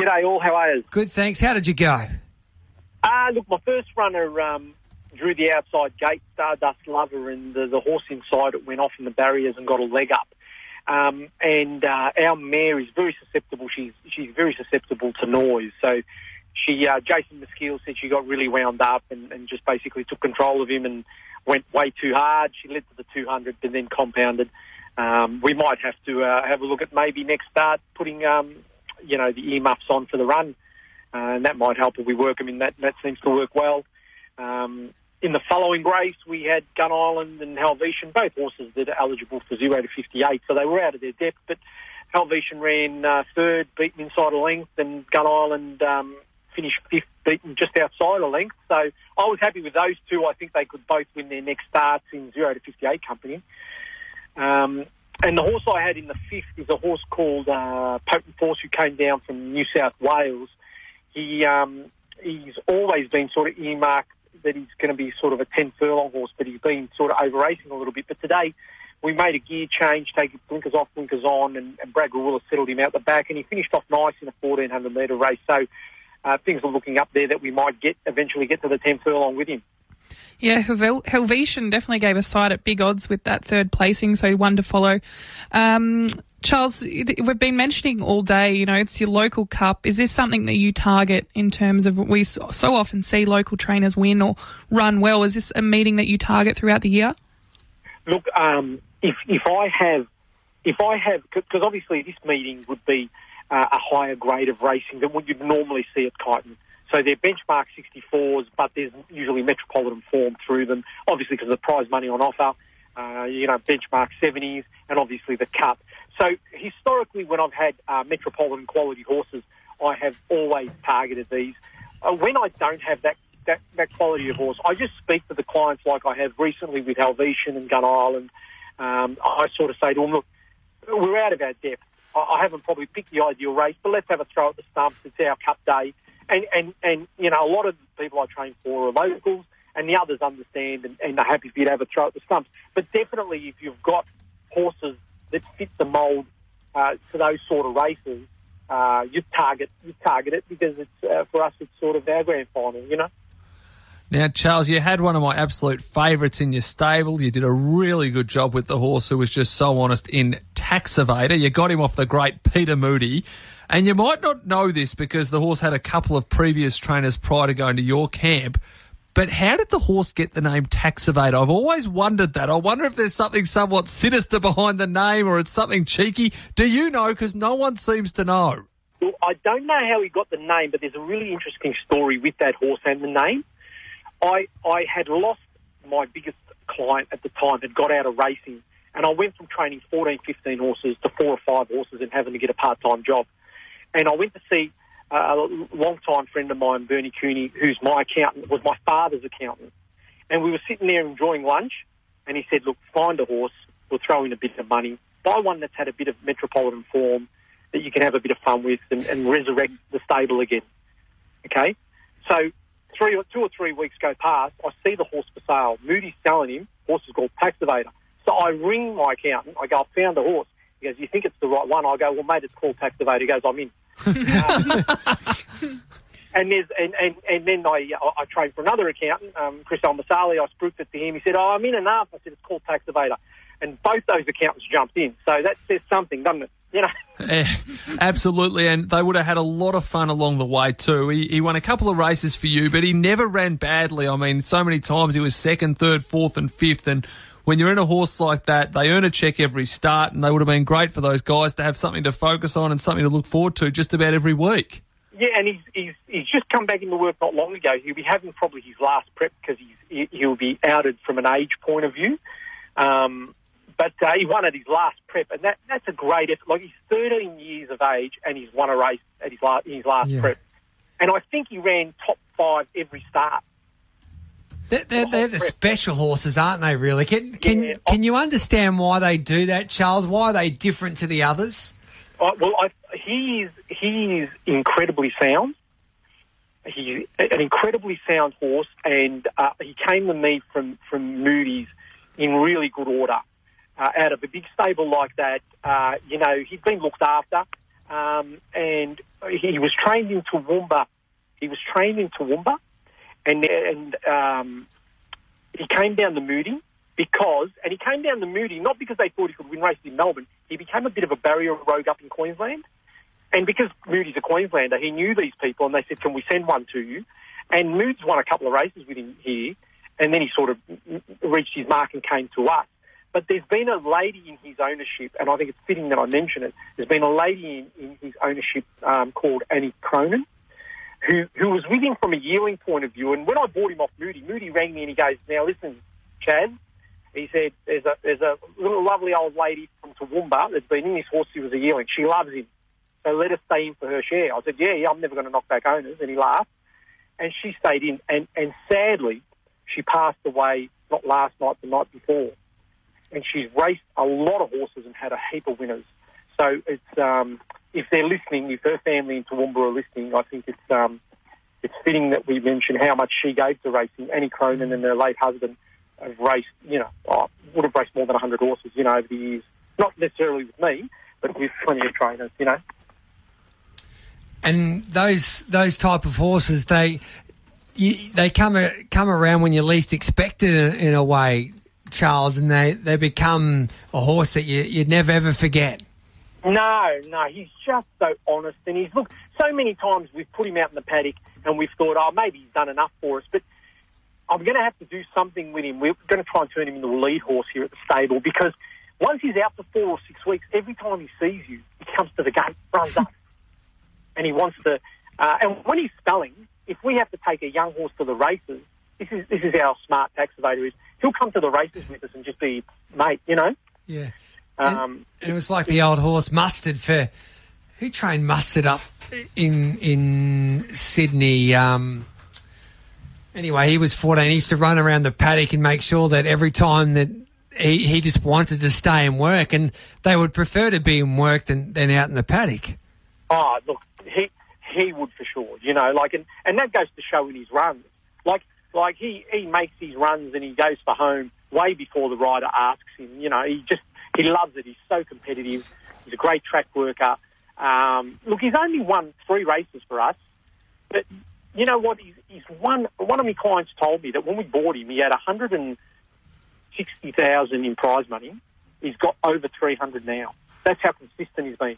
G'day all, how are you? Good, thanks. How did you go? Uh, look, my first runner um, drew the outside gate, Stardust Lover, and the, the horse inside it went off in the barriers and got a leg up. Um, and uh, our mare is very susceptible. She's she's very susceptible to noise. So she, uh, Jason Maskiell said she got really wound up and, and just basically took control of him and went way too hard. She led to the 200, but then compounded. Um, we might have to uh, have a look at maybe next start putting, um, you know, the earmuffs on for the run, uh, and that might help if we work them in. That that seems to work well. Um, in the following race, we had Gun Island and Helvetian, both horses that are eligible for zero to 58, so they were out of their depth. But Helvetian ran uh, third, beaten inside a length, and Gun Island um, finished fifth, beaten just outside a length. So I was happy with those two. I think they could both win their next starts in zero to 58 company. Um, and the horse I had in the fifth is a horse called uh, Potent Force, who came down from New South Wales. He um, he's always been sort of earmarked that he's going to be sort of a 10 furlong horse, but he's been sort of over racing a little bit. But today we made a gear change, taking blinkers off, blinkers on, and, and Brad Rawiller settled him out the back, and he finished off nice in a 1400 metre race. So uh, things are looking up there that we might get eventually get to the 10 furlong with him. Yeah, Helvetian definitely gave a sight at big odds with that third placing, so one to follow. Um, Charles, we've been mentioning all day, you know, it's your local cup. Is this something that you target in terms of we so often see local trainers win or run well? Is this a meeting that you target throughout the year? Look, um, if if I have, if I have, because obviously this meeting would be uh, a higher grade of racing than what you'd normally see at Kyneton. So they're benchmark 64s, but there's usually metropolitan form through them, obviously because of the prize money on offer, uh, you know, benchmark 70s, and obviously the cup. So historically, when I've had uh, metropolitan quality horses, I have always targeted these. Uh, when I don't have that, that, that quality of horse, I just speak to the clients like I have recently with Helvetian and Gun Island. Um, I sort of say to them, look, we're out of our depth. I, I haven't probably picked the ideal race, but let's have a throw at the stumps. It's our cup day. And, and, and you know, a lot of the people I train for are locals, and the others understand and, and are happy for you to have a throw at the stumps. But definitely, if you've got horses that fit the mould uh, to those sort of races, uh, you target you target it because it's uh, for us it's sort of our grand final, you know. Now, Charles, you had one of my absolute favourites in your stable. You did a really good job with the horse who was just so honest in Taxavator. You got him off the great Peter Moody. And you might not know this because the horse had a couple of previous trainers prior to going to your camp. But how did the horse get the name Taxavator? I've always wondered that. I wonder if there's something somewhat sinister behind the name or it's something cheeky. Do you know? Because no one seems to know. Well, I don't know how he got the name, but there's a really interesting story with that horse and the name. I I had lost my biggest client at the time, had got out of racing, and I went from training 14, 15 horses to four or five horses and having to get a part time job. And I went to see uh, a long-time friend of mine, Bernie Cooney, who's my accountant, was my father's accountant. And we were sitting there enjoying lunch, and he said, look, find a horse, we'll throw in a bit of money, buy one that's had a bit of metropolitan form that you can have a bit of fun with and, and resurrect the stable again. Okay? So three or two or three weeks go past, I see the horse for sale. Moody's selling him, horse is called Taxavator. So I ring my accountant, I go, I found a horse. He goes, you think it's the right one? I go, well, mate, it's called Taxavator. He goes, I'm in. and there's and, and, and then I I trained for another accountant, um, Chris Almasali. I spooked it to him. He said, "Oh, I'm in enough." I said, "It's called tax evader," and both those accountants jumped in. So that says something, doesn't it? You know. yeah, absolutely, and they would have had a lot of fun along the way too. He, he won a couple of races for you, but he never ran badly. I mean, so many times he was second, third, fourth, and fifth, and when you're in a horse like that, they earn a check every start, and they would have been great for those guys to have something to focus on and something to look forward to just about every week. Yeah, and he's, he's, he's just come back into work not long ago. He'll be having probably his last prep because he's, he'll be outed from an age point of view. Um, but uh, he won at his last prep, and that, that's a great effort. Like, he's 13 years of age, and he's won a race at his last, his last yeah. prep. And I think he ran top five every start. They're, they're, they're, the special horses, aren't they? Really? Can can yeah. can you understand why they do that, Charles? Why are they different to the others? Uh, well, I, he is he is incredibly sound. He's an incredibly sound horse, and uh, he came to me from from Moody's in really good order. Uh, out of a big stable like that, uh, you know, he'd been looked after. um, and he was trained in Toowoomba. He was trained in Toowoomba, and and um, he came down the Moody because, and he came down the Moody not because they thought he could win races in Melbourne. He became a bit of a barrier rogue up in Queensland, and because Moody's a Queenslander, he knew these people, and they said, "Can we send one to you?" And Moods won a couple of races with him here, and then he sort of reached his mark and came to us. But there's been a lady in his ownership, and I think it's fitting that I mention it. There's been a lady in, in his ownership um, called Annie Cronin, who who was with him from a yearling point of view. And when I bought him off Moody, Moody rang me and he goes, "Now listen, Chad," he said, "There's a there's a little lovely old lady from Toowoomba that's been in this horse. She was a yearling. She loves him, so let us stay in for her share." I said, "Yeah, yeah, I'm never going to knock back owners," and he laughed. And she stayed in, and and sadly, she passed away not last night, the night before and she's raced a lot of horses and had a heap of winners. So it's um, if they're listening, if her family in Toowoomba are listening, I think it's um, it's fitting that we mention how much she gave to racing. Annie Cronin and her late husband have raced, you know, oh, would have raced more than 100 horses, you know, over the years. Not necessarily with me, but with plenty of trainers, you know. And those those type of horses, they you, they come come around when you least expect it in, in a way. Charles, and they, they become a horse that you, you'd never ever forget. No, no, he's just so honest, and he's look. So many times we've put him out in the paddock, and we've thought, oh, maybe he's done enough for us. But I'm going to have to do something with him. We're going to try and turn him into a lead horse here at the stable because once he's out for four or six weeks, every time he sees you, he comes to the gate, runs up, and he wants to. Uh, and when he's spelling, if we have to take a young horse to the races, this is this is how smart Taxavator is he'll come to the races with us and just be mate, you know. Yeah. Um, and, it was like the old horse Mustard for who trained Mustard up in in Sydney. Um, anyway, he was 14. He used to run around the paddock and make sure that every time that he, he just wanted to stay and work, and they would prefer to be in work than, than out in the paddock. Oh, look, he he would for sure. You know, like, and, and that goes to show in his runs. Like, like he, he makes his runs and he goes for home way before the rider asks him. You know, he just he loves it. He's so competitive. He's a great track worker. Um, look, he's only won three races for us, but you know what? He's, he's won. One of my clients told me that when we bought him, he had 160,000 in prize money. He's got over 300 now. That's how consistent he's been.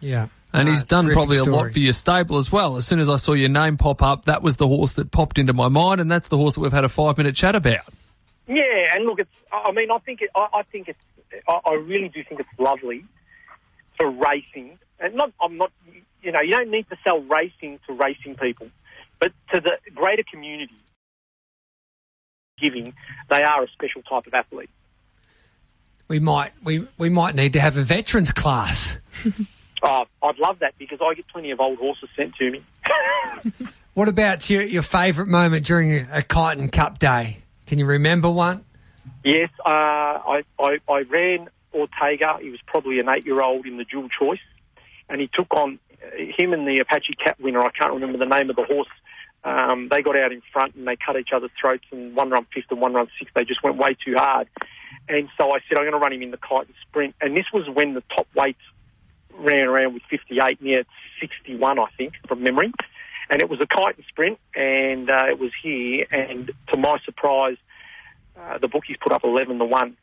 Yeah. And he's done probably story. a lot for your stable as well. As soon as I saw your name pop up, that was the horse that popped into my mind, and that's the horse that we've had a five minute chat about. Yeah, and look, it's. I mean, I think it, I, I think it's. I, I really do think it's lovely for racing, and not. I'm not. You know, you don't need to sell racing to racing people, but to the greater community, giving, they are a special type of athlete. We might. We we might need to have a veterans class. Oh, I'd love that because I get plenty of old horses sent to me. what about your, your favourite moment during a, a Kyneton Cup day? Can you remember one? Yes, uh, I, I, I ran Ortega. He was probably an eight-year-old in the dual choice, and he took on him and the Apache Cat winner. I can't remember the name of the horse. Um, they got out in front and they cut each other's throats, and one run fifth and one run sixth. They just went way too hard. And so I said, I'm going to run him in the Kyneton sprint. And this was when the top weights ran around with 58, near 61, I think, from memory. And it was a Kyneton sprint, and uh, it was here. And to my surprise, uh, the bookies put up 11 to 1.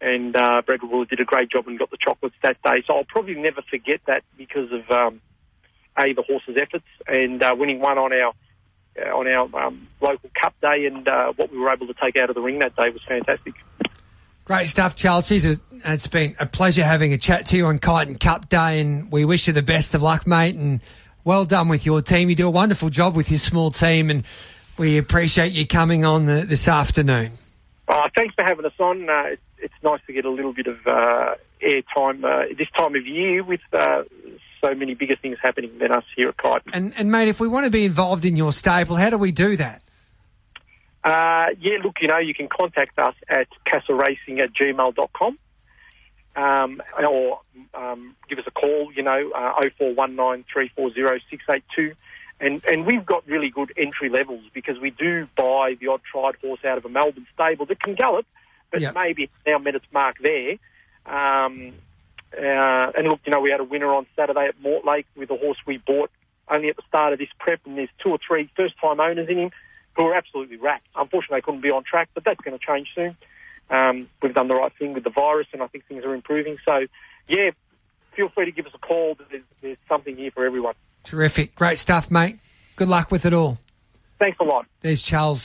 And uh, Brad did a great job and got the chocolates that day. So I'll probably never forget that because of um, a the horse's efforts and uh, winning one on our uh, on our um, local cup day, and uh, what we were able to take out of the ring that day was fantastic. Great stuff, Charles. It's been a pleasure having a chat to you on Kyneton Cup Day, and we wish you the best of luck, mate. And well done with your team. You do a wonderful job with your small team, and we appreciate you coming on the, this afternoon. Oh, thanks for having us on. Uh, it's, it's, nice to get a little bit of uh, airtime uh, this time of year with uh, so many bigger things happening than us here at Kyneton. And, and, mate, if we want to be involved in your stable, how do we do that? Uh, yeah, look, you know, you can contact us at castlracing at gmail.com um, or um, give us a call, you know, uh, 0419 340 682. And, and we've got really good entry levels because we do buy the odd tried horse out of a Melbourne stable that can gallop, but yep. maybe it's now met its mark there. Um, Uh, and look, you know, we had a winner on Saturday at Mortlake with a horse we bought only at the start of this prep, and there's two or three first-time owners in him who are absolutely racked. Unfortunately, they couldn't be on track, but that's going to change soon. Um, we've done the right thing with the virus, and I think things are improving. So, yeah, feel free to give us a call. There's, there's something here for everyone. Terrific. Great stuff, mate. Good luck with it all. Thanks a lot. There's Charles